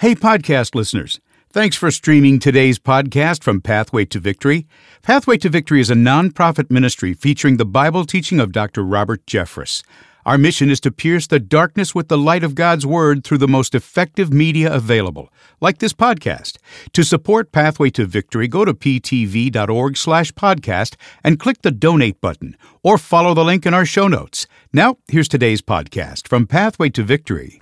Hey, podcast listeners. Thanks for streaming today's podcast from Pathway to Victory. Pathway to Victory is a nonprofit ministry featuring the Bible teaching of Dr. Robert Jeffress. Our mission is to pierce the darkness with the light of God's Word through the most effective media available, like this podcast. To support Pathway to Victory, go to ptv.org slash podcast and click the donate button, or follow the link in our show notes. Now, here's today's podcast from Pathway to Victory.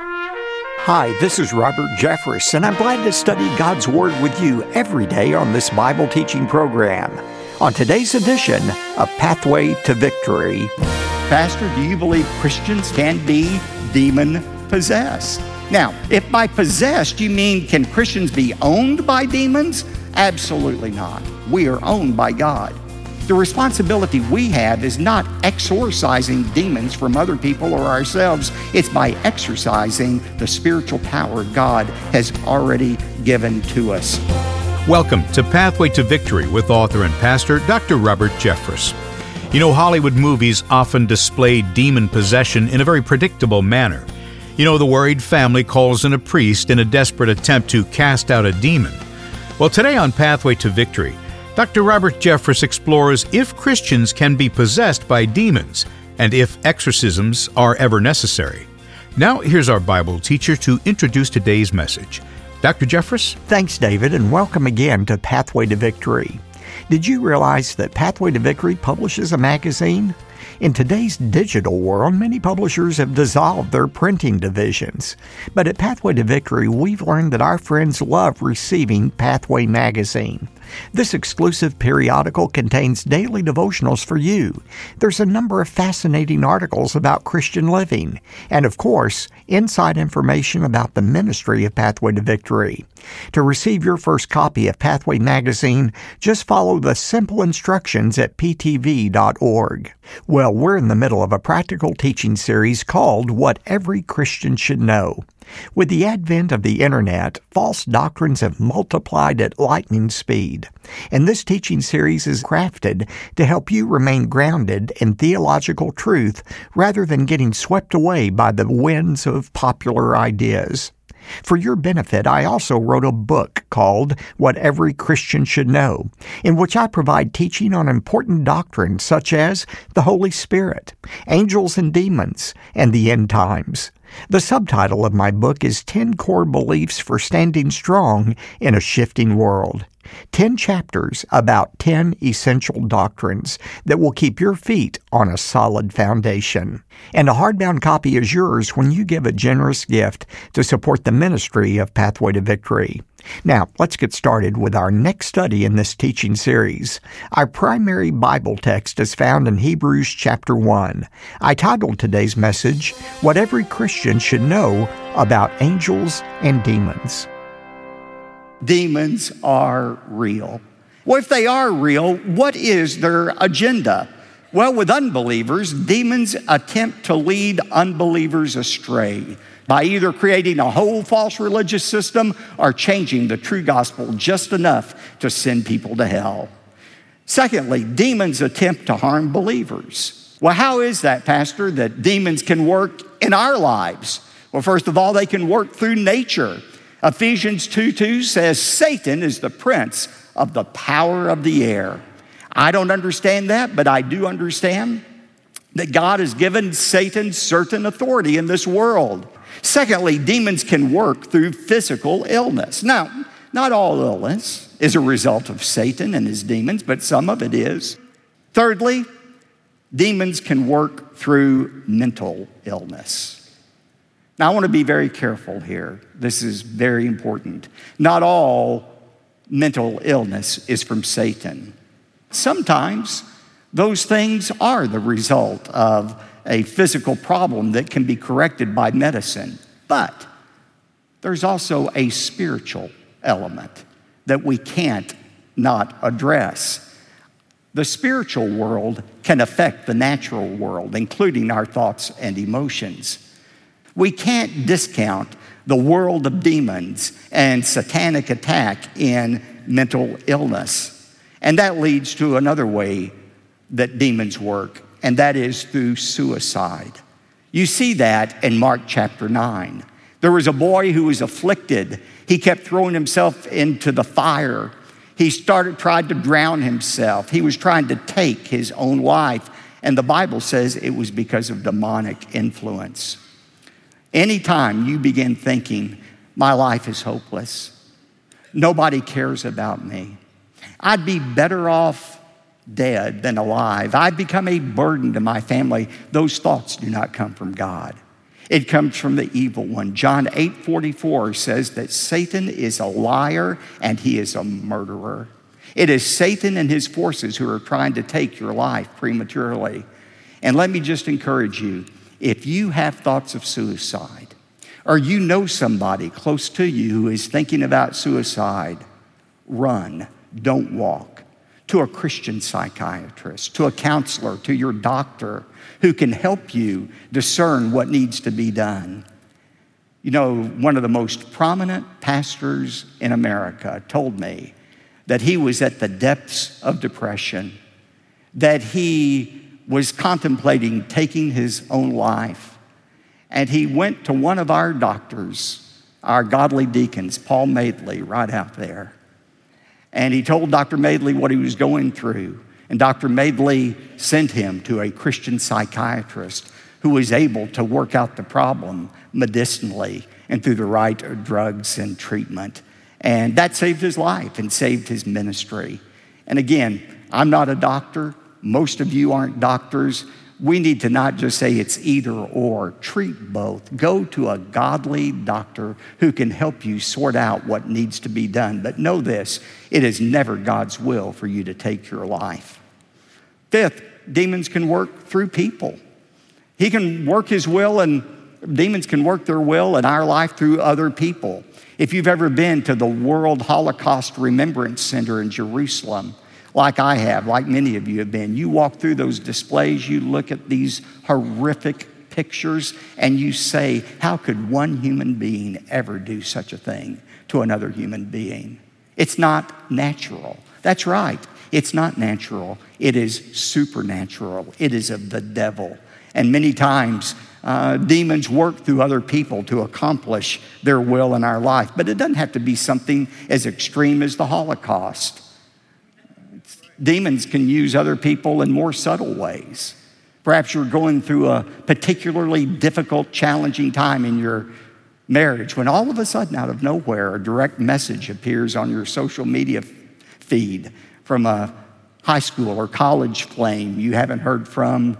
Hi, this is Robert Jeffress, and I'm glad to study God's Word with you every day on this Bible teaching program. On today's edition of Pathway to Victory. Pastor, do you believe Christians can be demon possessed? Now, if by possessed you mean can Christians be owned by demons? Absolutely not. We are owned by God. The responsibility we have is not exorcising demons from other people or ourselves, it's by exercising the spiritual power God has already given to us. Welcome to Pathway to Victory with author and pastor Dr. Robert Jeffress. You know, Hollywood movies often display demon possession in a very predictable manner. You know, the worried family calls in a priest in a desperate attempt to cast out a demon. Well, today on Pathway to Victory, Dr. Robert Jeffress explores if Christians can be possessed by demons and if exorcisms are ever necessary. Now, here's our Bible teacher to introduce today's message. Dr. Jeffress? Thanks, David, and welcome again to Pathway to Victory. Did you realize that Pathway to Victory publishes a magazine? In today's digital world, many publishers have dissolved their printing divisions. But at Pathway to Victory, we've learned that our friends love receiving Pathway Magazine. This exclusive periodical contains daily devotionals for you. There's a number of fascinating articles about Christian living, and of course, inside information about the ministry of Pathway to Victory. To receive your first copy of Pathway Magazine, just follow the simple instructions at ptv.org. Well, we're in the middle of a practical teaching series called What Every Christian Should Know. With the advent of the Internet, false doctrines have multiplied at lightning speed, and this teaching series is crafted to help you remain grounded in theological truth rather than getting swept away by the winds of popular ideas. For your benefit, I also wrote a book called What Every Christian Should Know, in which I provide teaching on important doctrines such as the Holy Spirit, angels and demons, and the end times. The subtitle of my book is 10 Core Beliefs for Standing Strong in a Shifting World. 10 chapters about 10 essential doctrines that will keep your feet on a solid foundation. And a hardbound copy is yours when you give a generous gift to support the ministry of Pathway to Victory. Now, let's get started with our next study in this teaching series. Our primary Bible text is found in Hebrews chapter 1. I titled today's message, What Every Christian Should Know About Angels and Demons. Demons are real. Well, if they are real, what is their agenda? Well, with unbelievers, demons attempt to lead unbelievers astray by either creating a whole false religious system or changing the true gospel just enough to send people to hell. Secondly, demons attempt to harm believers. Well, how is that, Pastor, that demons can work in our lives? Well, first of all, they can work through nature. Ephesians 2 2 says, Satan is the prince of the power of the air. I don't understand that, but I do understand that God has given Satan certain authority in this world. Secondly, demons can work through physical illness. Now, not all illness is a result of Satan and his demons, but some of it is. Thirdly, demons can work through mental illness. Now, I want to be very careful here. This is very important. Not all mental illness is from Satan. Sometimes those things are the result of a physical problem that can be corrected by medicine. But there's also a spiritual element that we can't not address. The spiritual world can affect the natural world, including our thoughts and emotions. We can't discount the world of demons and satanic attack in mental illness. And that leads to another way that demons work and that is through suicide. You see that in Mark chapter 9. There was a boy who was afflicted. He kept throwing himself into the fire. He started tried to drown himself. He was trying to take his own life. And the Bible says it was because of demonic influence. Anytime you begin thinking, my life is hopeless, nobody cares about me, I'd be better off dead than alive, I'd become a burden to my family, those thoughts do not come from God. It comes from the evil one. John 8 44 says that Satan is a liar and he is a murderer. It is Satan and his forces who are trying to take your life prematurely. And let me just encourage you if you have thoughts of suicide, or you know somebody close to you who is thinking about suicide, run, don't walk. To a Christian psychiatrist, to a counselor, to your doctor who can help you discern what needs to be done. You know, one of the most prominent pastors in America told me that he was at the depths of depression, that he was contemplating taking his own life. And he went to one of our doctors, our godly deacons, Paul Madeley, right out there. And he told Dr. Madeley what he was going through. And Dr. Madeley sent him to a Christian psychiatrist who was able to work out the problem medicinally and through the right drugs and treatment. And that saved his life and saved his ministry. And again, I'm not a doctor. Most of you aren't doctors. We need to not just say it's either or, treat both. Go to a godly doctor who can help you sort out what needs to be done. But know this it is never God's will for you to take your life. Fifth, demons can work through people. He can work his will, and demons can work their will in our life through other people. If you've ever been to the World Holocaust Remembrance Center in Jerusalem, like I have, like many of you have been, you walk through those displays, you look at these horrific pictures, and you say, How could one human being ever do such a thing to another human being? It's not natural. That's right. It's not natural. It is supernatural. It is of the devil. And many times uh, demons work through other people to accomplish their will in our life. But it doesn't have to be something as extreme as the Holocaust. Demons can use other people in more subtle ways. Perhaps you're going through a particularly difficult, challenging time in your marriage when all of a sudden, out of nowhere, a direct message appears on your social media feed from a high school or college flame you haven't heard from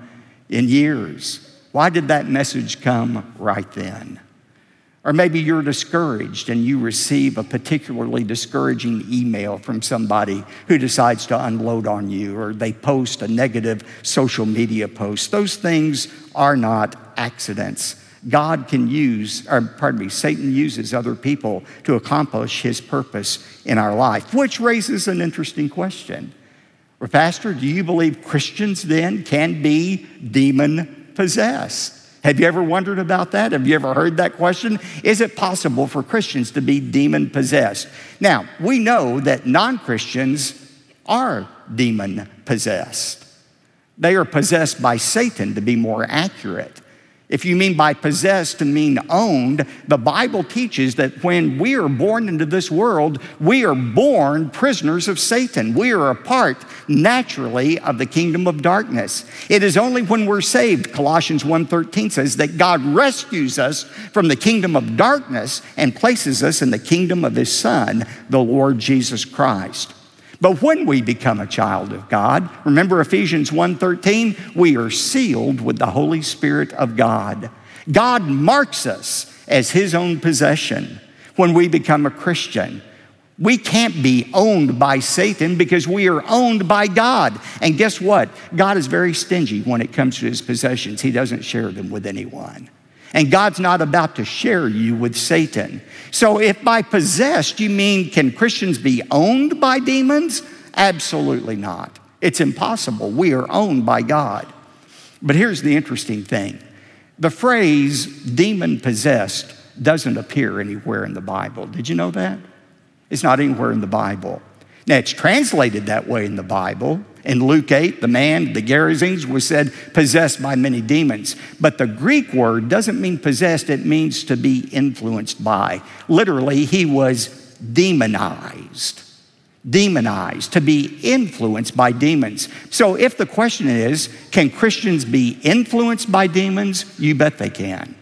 in years. Why did that message come right then? Or maybe you're discouraged and you receive a particularly discouraging email from somebody who decides to unload on you, or they post a negative social media post. Those things are not accidents. God can use, or pardon me, Satan uses other people to accomplish his purpose in our life, which raises an interesting question. Well, Pastor, do you believe Christians then can be demon possessed? Have you ever wondered about that? Have you ever heard that question? Is it possible for Christians to be demon possessed? Now, we know that non Christians are demon possessed. They are possessed by Satan, to be more accurate. If you mean by possessed to mean owned, the Bible teaches that when we are born into this world, we are born prisoners of Satan. We are a part naturally of the kingdom of darkness. It is only when we're saved, Colossians 1:13 says that God rescues us from the kingdom of darkness and places us in the kingdom of his son, the Lord Jesus Christ. But when we become a child of God, remember Ephesians 1:13, we are sealed with the Holy Spirit of God. God marks us as his own possession when we become a Christian. We can't be owned by Satan because we are owned by God. And guess what? God is very stingy when it comes to his possessions. He doesn't share them with anyone. And God's not about to share you with Satan. So, if by possessed you mean can Christians be owned by demons? Absolutely not. It's impossible. We are owned by God. But here's the interesting thing the phrase demon possessed doesn't appear anywhere in the Bible. Did you know that? It's not anywhere in the Bible. Now, it's translated that way in the Bible. In Luke 8, the man, the Gerasenes, was said possessed by many demons. But the Greek word doesn't mean possessed, it means to be influenced by. Literally, he was demonized. Demonized, to be influenced by demons. So, if the question is, can Christians be influenced by demons? You bet they can.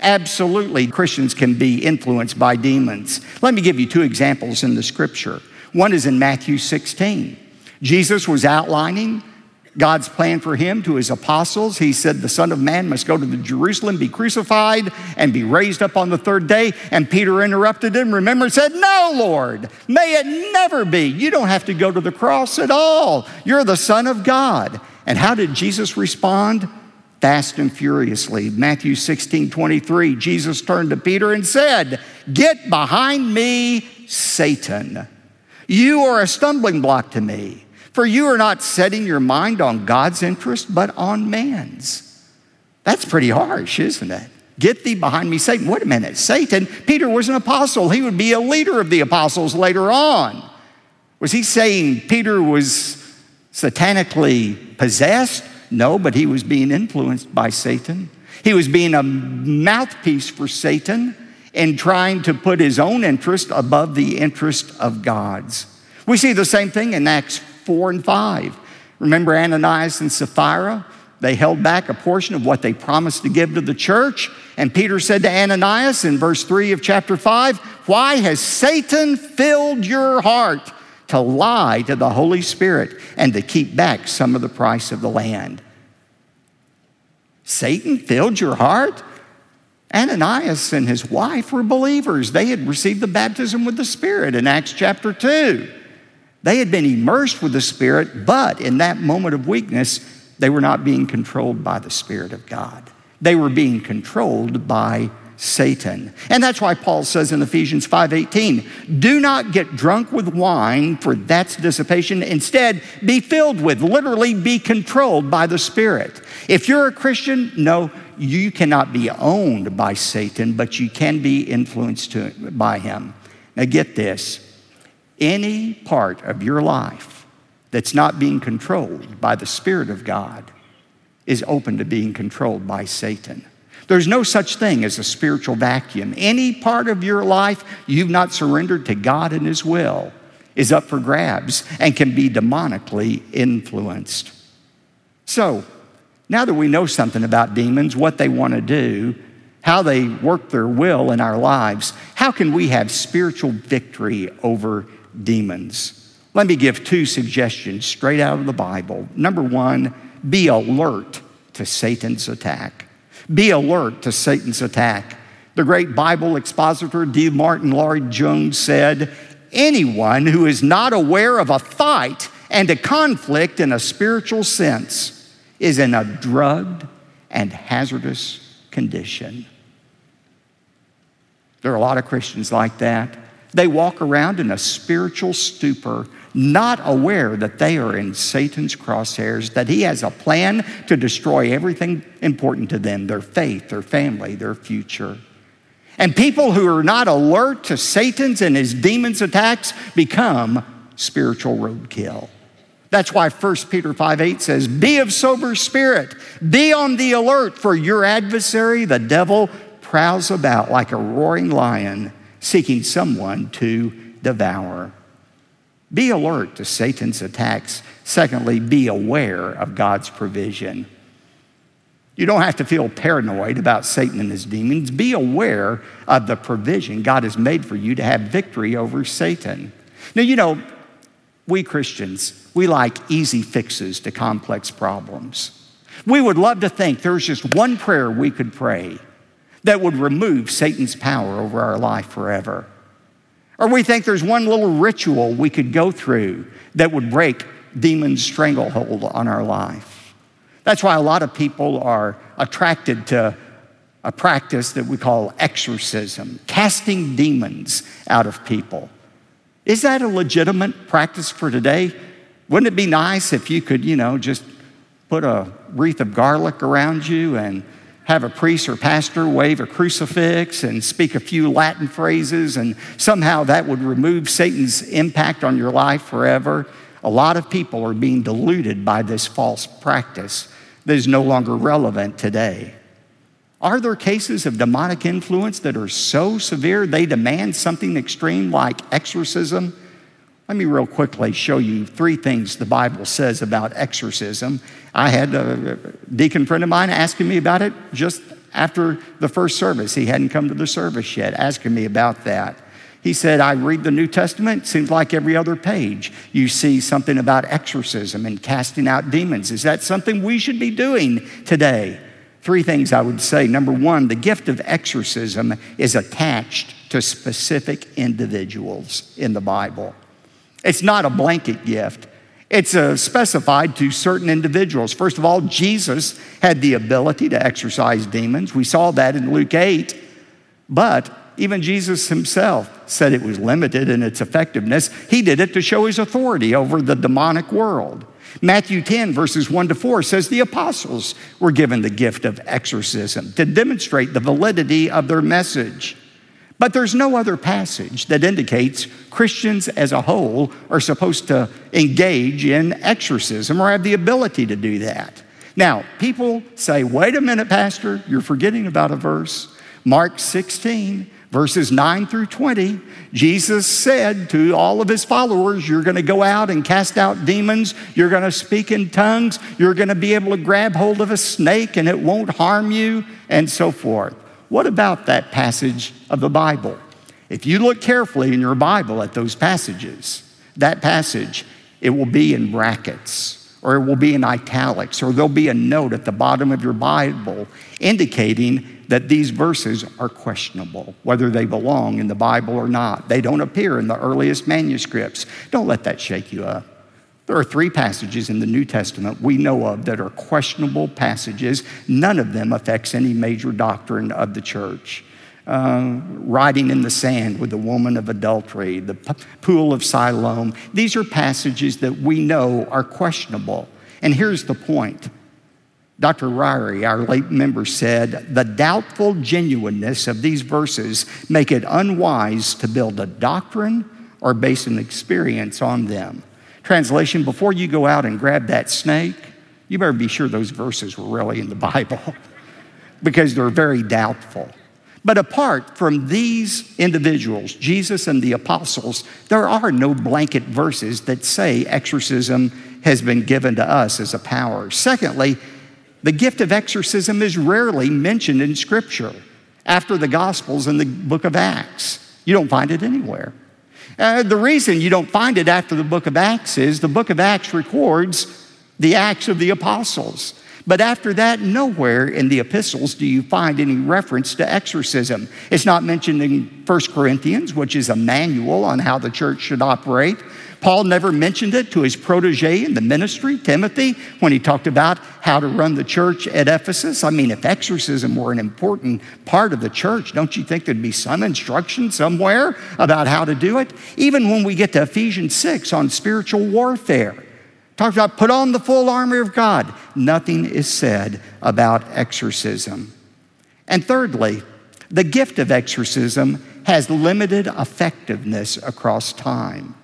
Absolutely, Christians can be influenced by demons. Let me give you two examples in the scripture. One is in Matthew 16. Jesus was outlining God's plan for him to his apostles. He said, The Son of Man must go to the Jerusalem, be crucified, and be raised up on the third day. And Peter interrupted him, remember, said, No, Lord, may it never be. You don't have to go to the cross at all. You're the Son of God. And how did Jesus respond? Fast and furiously. Matthew 16, 23, Jesus turned to Peter and said, Get behind me, Satan. You are a stumbling block to me, for you are not setting your mind on God's interest, but on man's. That's pretty harsh, isn't it? Get thee behind me, Satan. Wait a minute, Satan, Peter was an apostle. He would be a leader of the apostles later on. Was he saying Peter was satanically possessed? No, but he was being influenced by Satan. He was being a mouthpiece for Satan and trying to put his own interest above the interest of God's. We see the same thing in Acts 4 and 5. Remember Ananias and Sapphira? They held back a portion of what they promised to give to the church. And Peter said to Ananias in verse 3 of chapter 5, Why has Satan filled your heart to lie to the Holy Spirit and to keep back some of the price of the land? Satan filled your heart? Ananias and his wife were believers. They had received the baptism with the Spirit in Acts chapter 2. They had been immersed with the Spirit, but in that moment of weakness, they were not being controlled by the Spirit of God. They were being controlled by Satan. And that's why Paul says in Ephesians 5:18, "Do not get drunk with wine, for that's dissipation. Instead, be filled with, literally be controlled by the Spirit." If you're a Christian, no, you cannot be owned by Satan, but you can be influenced to, by him. Now get this. Any part of your life that's not being controlled by the Spirit of God is open to being controlled by Satan. There's no such thing as a spiritual vacuum. Any part of your life you've not surrendered to God and His will is up for grabs and can be demonically influenced. So, now that we know something about demons, what they want to do, how they work their will in our lives, how can we have spiritual victory over demons? Let me give two suggestions straight out of the Bible. Number one, be alert to Satan's attack. Be alert to Satan's attack. The great Bible expositor D. Martyn Lloyd-Jones said, Anyone who is not aware of a fight and a conflict in a spiritual sense is in a drugged and hazardous condition. There are a lot of Christians like that. They walk around in a spiritual stupor not aware that they are in Satan's crosshairs, that he has a plan to destroy everything important to them their faith, their family, their future. And people who are not alert to Satan's and his demons' attacks become spiritual roadkill. That's why 1 Peter 5 8 says, Be of sober spirit, be on the alert, for your adversary, the devil, prowls about like a roaring lion, seeking someone to devour. Be alert to Satan's attacks. Secondly, be aware of God's provision. You don't have to feel paranoid about Satan and his demons. Be aware of the provision God has made for you to have victory over Satan. Now, you know, we Christians, we like easy fixes to complex problems. We would love to think there's just one prayer we could pray that would remove Satan's power over our life forever. Or we think there's one little ritual we could go through that would break demon's stranglehold on our life. That's why a lot of people are attracted to a practice that we call exorcism, casting demons out of people. Is that a legitimate practice for today? Wouldn't it be nice if you could, you know, just put a wreath of garlic around you and have a priest or pastor wave a crucifix and speak a few Latin phrases, and somehow that would remove Satan's impact on your life forever. A lot of people are being deluded by this false practice that is no longer relevant today. Are there cases of demonic influence that are so severe they demand something extreme like exorcism? Let me real quickly show you three things the Bible says about exorcism. I had a deacon friend of mine asking me about it just after the first service. He hadn't come to the service yet, asking me about that. He said, I read the New Testament, seems like every other page you see something about exorcism and casting out demons. Is that something we should be doing today? Three things I would say. Number one, the gift of exorcism is attached to specific individuals in the Bible. It's not a blanket gift. It's uh, specified to certain individuals. First of all, Jesus had the ability to exorcise demons. We saw that in Luke 8. But even Jesus himself said it was limited in its effectiveness. He did it to show his authority over the demonic world. Matthew 10, verses 1 to 4 says the apostles were given the gift of exorcism to demonstrate the validity of their message. But there's no other passage that indicates Christians as a whole are supposed to engage in exorcism or have the ability to do that. Now, people say, wait a minute, Pastor, you're forgetting about a verse. Mark 16, verses 9 through 20, Jesus said to all of his followers, You're going to go out and cast out demons. You're going to speak in tongues. You're going to be able to grab hold of a snake and it won't harm you, and so forth. What about that passage of the Bible? If you look carefully in your Bible at those passages, that passage, it will be in brackets or it will be in italics or there'll be a note at the bottom of your Bible indicating that these verses are questionable, whether they belong in the Bible or not. They don't appear in the earliest manuscripts. Don't let that shake you up. There are three passages in the New Testament we know of that are questionable passages. None of them affects any major doctrine of the church. Uh, writing in the sand with the woman of adultery, the p- pool of Siloam. These are passages that we know are questionable. And here's the point Dr. Ryrie, our late member, said the doubtful genuineness of these verses make it unwise to build a doctrine or base an experience on them. Translation Before you go out and grab that snake, you better be sure those verses were really in the Bible because they're very doubtful. But apart from these individuals, Jesus and the apostles, there are no blanket verses that say exorcism has been given to us as a power. Secondly, the gift of exorcism is rarely mentioned in Scripture after the Gospels and the book of Acts. You don't find it anywhere. Uh, the reason you don't find it after the book of Acts is the book of Acts records the Acts of the Apostles. But after that, nowhere in the epistles do you find any reference to exorcism. It's not mentioned in 1 Corinthians, which is a manual on how the church should operate. Paul never mentioned it to his protege in the ministry, Timothy, when he talked about how to run the church at Ephesus. I mean, if exorcism were an important part of the church, don't you think there'd be some instruction somewhere about how to do it? Even when we get to Ephesians 6 on spiritual warfare, Talks about put on the full armor of God. Nothing is said about exorcism. And thirdly, the gift of exorcism has limited effectiveness across time.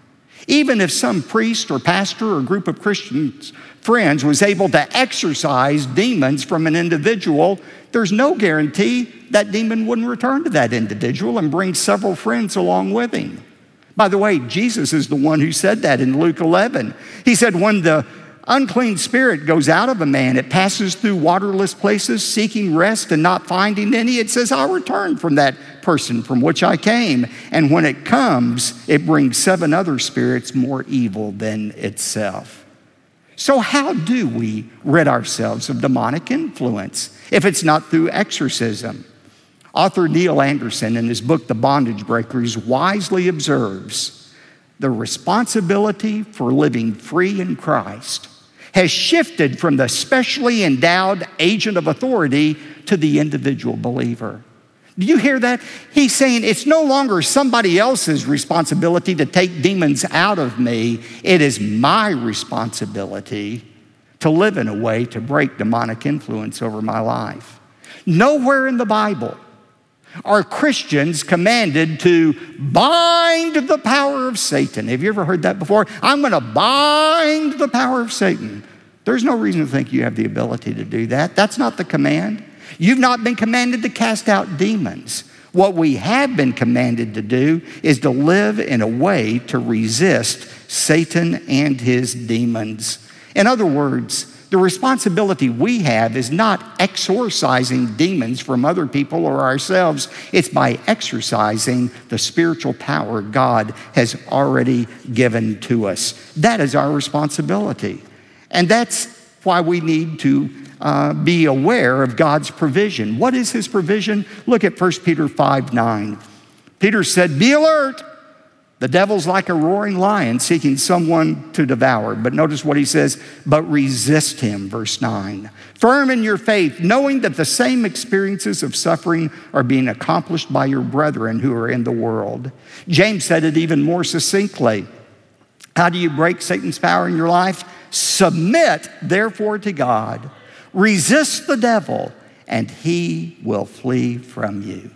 Even if some priest or pastor or group of Christians friends was able to exorcise demons from an individual, there's no guarantee that demon wouldn't return to that individual and bring several friends along with him. By the way, Jesus is the one who said that in Luke 11. He said, When the unclean spirit goes out of a man, it passes through waterless places, seeking rest and not finding any. It says, I'll return from that person from which I came. And when it comes, it brings seven other spirits more evil than itself. So, how do we rid ourselves of demonic influence if it's not through exorcism? Author Neil Anderson, in his book, The Bondage Breakers, wisely observes the responsibility for living free in Christ has shifted from the specially endowed agent of authority to the individual believer. Do you hear that? He's saying it's no longer somebody else's responsibility to take demons out of me. It is my responsibility to live in a way to break demonic influence over my life. Nowhere in the Bible are Christians commanded to bind the power of Satan. Have you ever heard that before? I'm going to bind the power of Satan. There's no reason to think you have the ability to do that. That's not the command. You've not been commanded to cast out demons. What we have been commanded to do is to live in a way to resist Satan and his demons. In other words, the responsibility we have is not exorcising demons from other people or ourselves. It's by exercising the spiritual power God has already given to us. That is our responsibility. And that's why we need to uh, be aware of God's provision. What is his provision? Look at 1 Peter 5 9. Peter said, Be alert. The devil's like a roaring lion seeking someone to devour. But notice what he says, but resist him, verse 9. Firm in your faith, knowing that the same experiences of suffering are being accomplished by your brethren who are in the world. James said it even more succinctly. How do you break Satan's power in your life? Submit, therefore, to God. Resist the devil, and he will flee from you.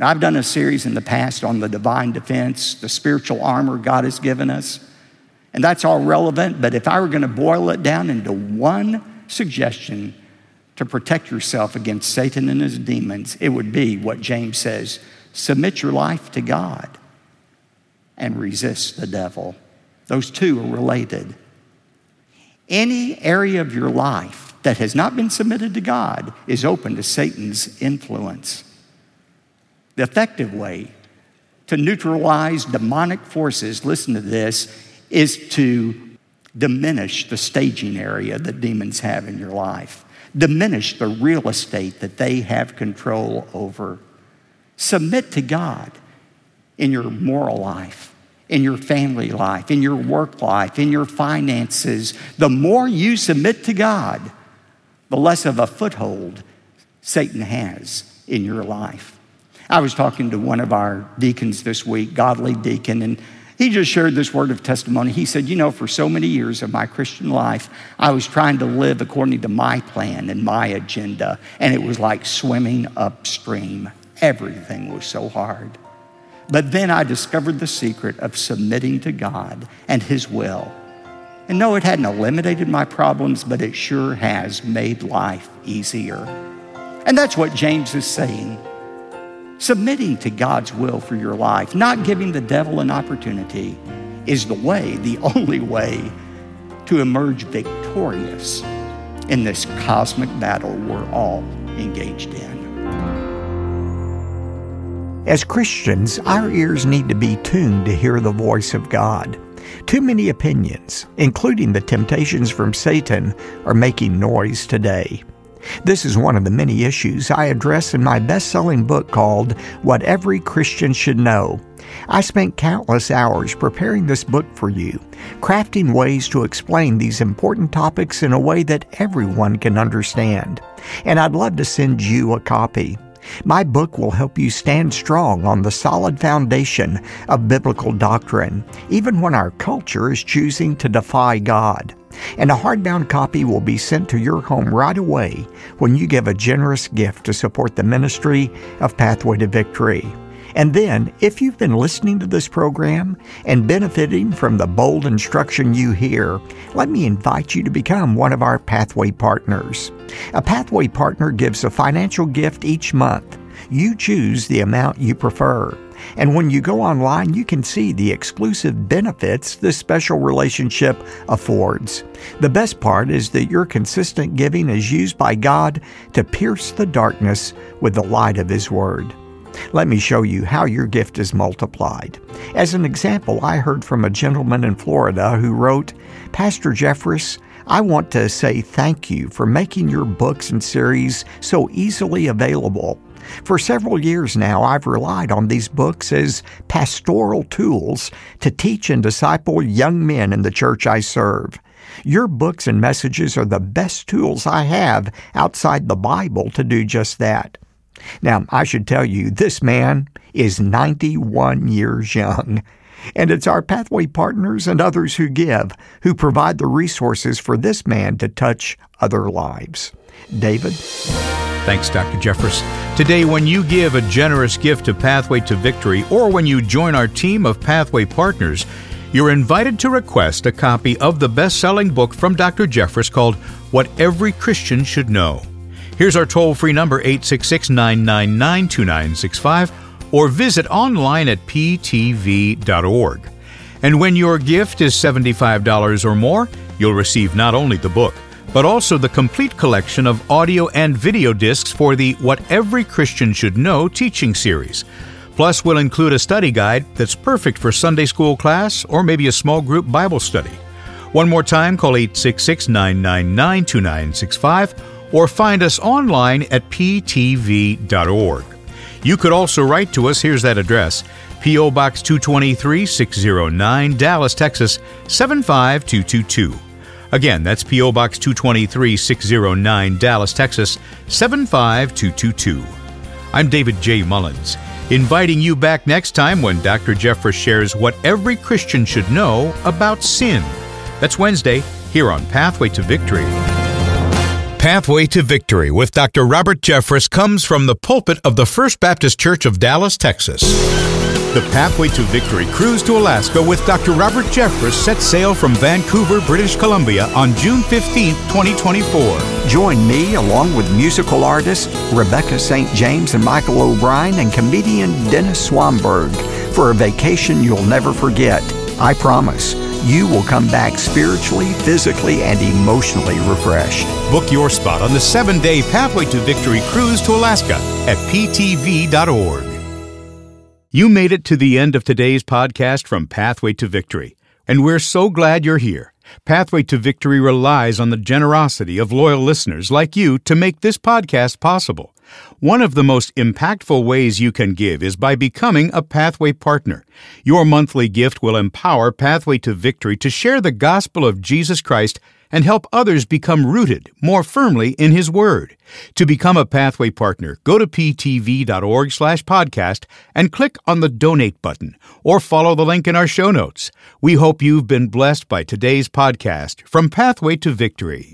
Now, I've done a series in the past on the divine defense, the spiritual armor God has given us, and that's all relevant. But if I were going to boil it down into one suggestion to protect yourself against Satan and his demons, it would be what James says submit your life to God and resist the devil. Those two are related. Any area of your life that has not been submitted to God is open to Satan's influence. The effective way to neutralize demonic forces, listen to this, is to diminish the staging area that demons have in your life, diminish the real estate that they have control over. Submit to God in your moral life, in your family life, in your work life, in your finances. The more you submit to God, the less of a foothold Satan has in your life. I was talking to one of our deacons this week, godly deacon, and he just shared this word of testimony. He said, You know, for so many years of my Christian life, I was trying to live according to my plan and my agenda, and it was like swimming upstream. Everything was so hard. But then I discovered the secret of submitting to God and His will. And no, it hadn't eliminated my problems, but it sure has made life easier. And that's what James is saying. Submitting to God's will for your life, not giving the devil an opportunity, is the way, the only way to emerge victorious in this cosmic battle we're all engaged in. As Christians, our ears need to be tuned to hear the voice of God. Too many opinions, including the temptations from Satan, are making noise today. This is one of the many issues I address in my best selling book called What Every Christian Should Know. I spent countless hours preparing this book for you, crafting ways to explain these important topics in a way that everyone can understand. And I'd love to send you a copy. My book will help you stand strong on the solid foundation of biblical doctrine, even when our culture is choosing to defy God. And a hardbound copy will be sent to your home right away when you give a generous gift to support the ministry of Pathway to Victory. And then, if you've been listening to this program and benefiting from the bold instruction you hear, let me invite you to become one of our Pathway partners. A Pathway partner gives a financial gift each month. You choose the amount you prefer. And when you go online, you can see the exclusive benefits this special relationship affords. The best part is that your consistent giving is used by God to pierce the darkness with the light of His Word. Let me show you how your gift is multiplied. As an example, I heard from a gentleman in Florida who wrote, Pastor Jeffress, I want to say thank you for making your books and series so easily available. For several years now, I've relied on these books as pastoral tools to teach and disciple young men in the church I serve. Your books and messages are the best tools I have outside the Bible to do just that. Now, I should tell you, this man is 91 years young. And it's our Pathway partners and others who give who provide the resources for this man to touch other lives. David? Thanks, Dr. Jeffress. Today, when you give a generous gift to Pathway to Victory or when you join our team of Pathway partners, you're invited to request a copy of the best selling book from Dr. Jeffress called What Every Christian Should Know. Here's our toll free number 866 999 2965 or visit online at ptv.org. And when your gift is $75 or more, you'll receive not only the book, but also the complete collection of audio and video discs for the What Every Christian Should Know teaching series. Plus, we'll include a study guide that's perfect for Sunday school class or maybe a small group Bible study. One more time, call 866 999 2965 or find us online at ptv.org. You could also write to us. Here's that address P.O. Box 223 609, Dallas, Texas 75222. Again, that's P.O. Box 223 609, Dallas, Texas 75222. I'm David J. Mullins, inviting you back next time when Dr. Jeffress shares what every Christian should know about sin. That's Wednesday here on Pathway to Victory. Pathway to Victory with Dr. Robert Jeffress comes from the pulpit of the First Baptist Church of Dallas, Texas. The Pathway to Victory cruise to Alaska with Dr. Robert Jeffress set sail from Vancouver, British Columbia on June 15, 2024. Join me along with musical artist Rebecca St. James and Michael O'Brien and comedian Dennis Swanberg for a vacation you'll never forget. I promise you will come back spiritually, physically, and emotionally refreshed. Book your spot on the seven day Pathway to Victory cruise to Alaska at ptv.org. You made it to the end of today's podcast from Pathway to Victory, and we're so glad you're here. Pathway to Victory relies on the generosity of loyal listeners like you to make this podcast possible. One of the most impactful ways you can give is by becoming a Pathway partner. Your monthly gift will empower Pathway to Victory to share the gospel of Jesus Christ and help others become rooted more firmly in His Word. To become a Pathway partner, go to ptv.org/podcast and click on the donate button or follow the link in our show notes. We hope you've been blessed by today's podcast from Pathway to Victory.